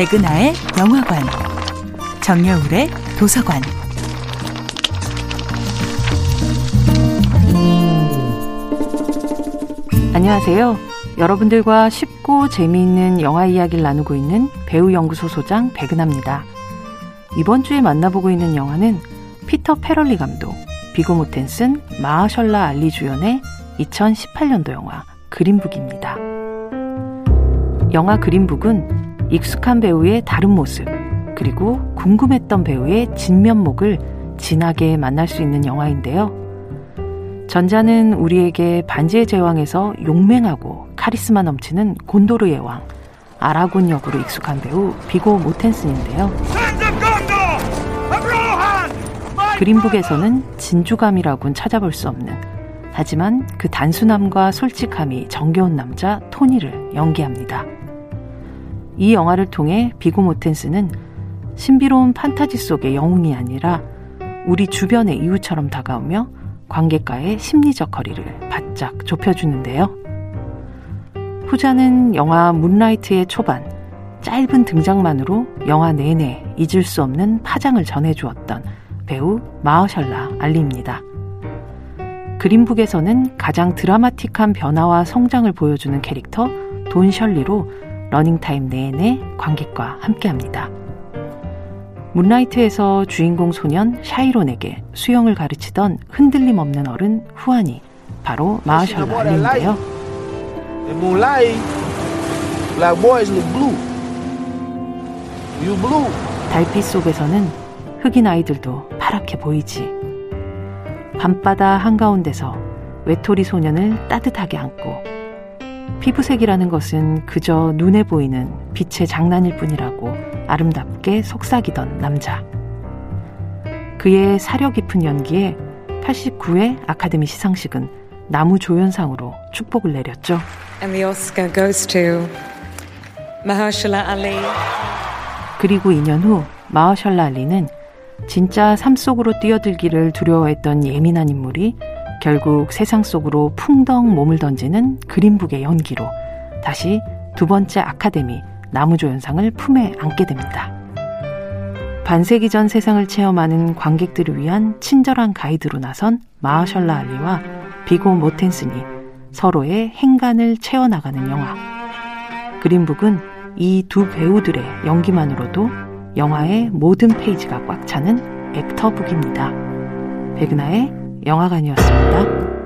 백은하의 영화관, 정여울의 도서관. 안녕하세요. 여러분들과 쉽고 재미있는 영화 이야기를 나누고 있는 배우 연구소 소장 백은하입니다. 이번 주에 만나보고 있는 영화는 피터 페럴리 감독, 비고 모텐슨, 마하셜라 알리 주연의 2018년도 영화 그린북입니다. 영화 그린북은 익숙한 배우의 다른 모습, 그리고 궁금했던 배우의 진면목을 진하게 만날 수 있는 영화인데요. 전자는 우리에게 반지의 제왕에서 용맹하고 카리스마 넘치는 곤도르의 왕, 아라곤 역으로 익숙한 배우 비고 모텐슨인데요. 그린북에서는 진주감이라고는 찾아볼 수 없는 하지만 그 단순함과 솔직함이 정겨운 남자 토니를 연기합니다. 이 영화를 통해 비고 모텐스는 신비로운 판타지 속의 영웅이 아니라 우리 주변의 이웃처럼 다가오며 관객과의 심리적 거리를 바짝 좁혀주는데요. 후자는 영화 문라이트의 초반, 짧은 등장만으로 영화 내내 잊을 수 없는 파장을 전해주었던 배우 마허셜라 알리입니다. 그린북에서는 가장 드라마틱한 변화와 성장을 보여주는 캐릭터 돈 셜리로 러닝타임 내내 관객과 함께합니다. 문라이트에서 주인공 소년 샤이론에게 수영을 가르치던 흔들림 없는 어른 후안이 바로 마허셜라 알리인데요. 달빛 속에서는 흑인 아이들도 파랗게 보이지. 밤바다 한가운데서 외톨이 소년을 따뜻하게 안고 피부색이라는 것은 그저 눈에 보이는 빛의 장난일 뿐이라고 아름답게 속삭이던 남자. 그의 사려 깊은 연기에 89회 아카데미 시상식은 나무 조연상으로 축복을 내렸죠. And the Oscar goes to Mahershala Ali. 그리고 2년 후 마허셜라 알리는 진짜 삶 속으로 뛰어들기를 두려워했던 예민한 인물이 결국 세상 속으로 풍덩 몸을 던지는 그린북의 연기로 다시 두 번째 아카데미 나무조연상을 품에 안게 됩니다. 반세기 전 세상을 체험하는 관객들을 위한 친절한 가이드로 나선 마하셜라 알리와 비고 모텐슨이 서로의 행간을 채워나가는 영화. 그린북은 이 두 배우들의 연기만으로도 영화의 모든 페이지가 꽉 차는 액터북입니다. 백은하의 영화관이었습니다.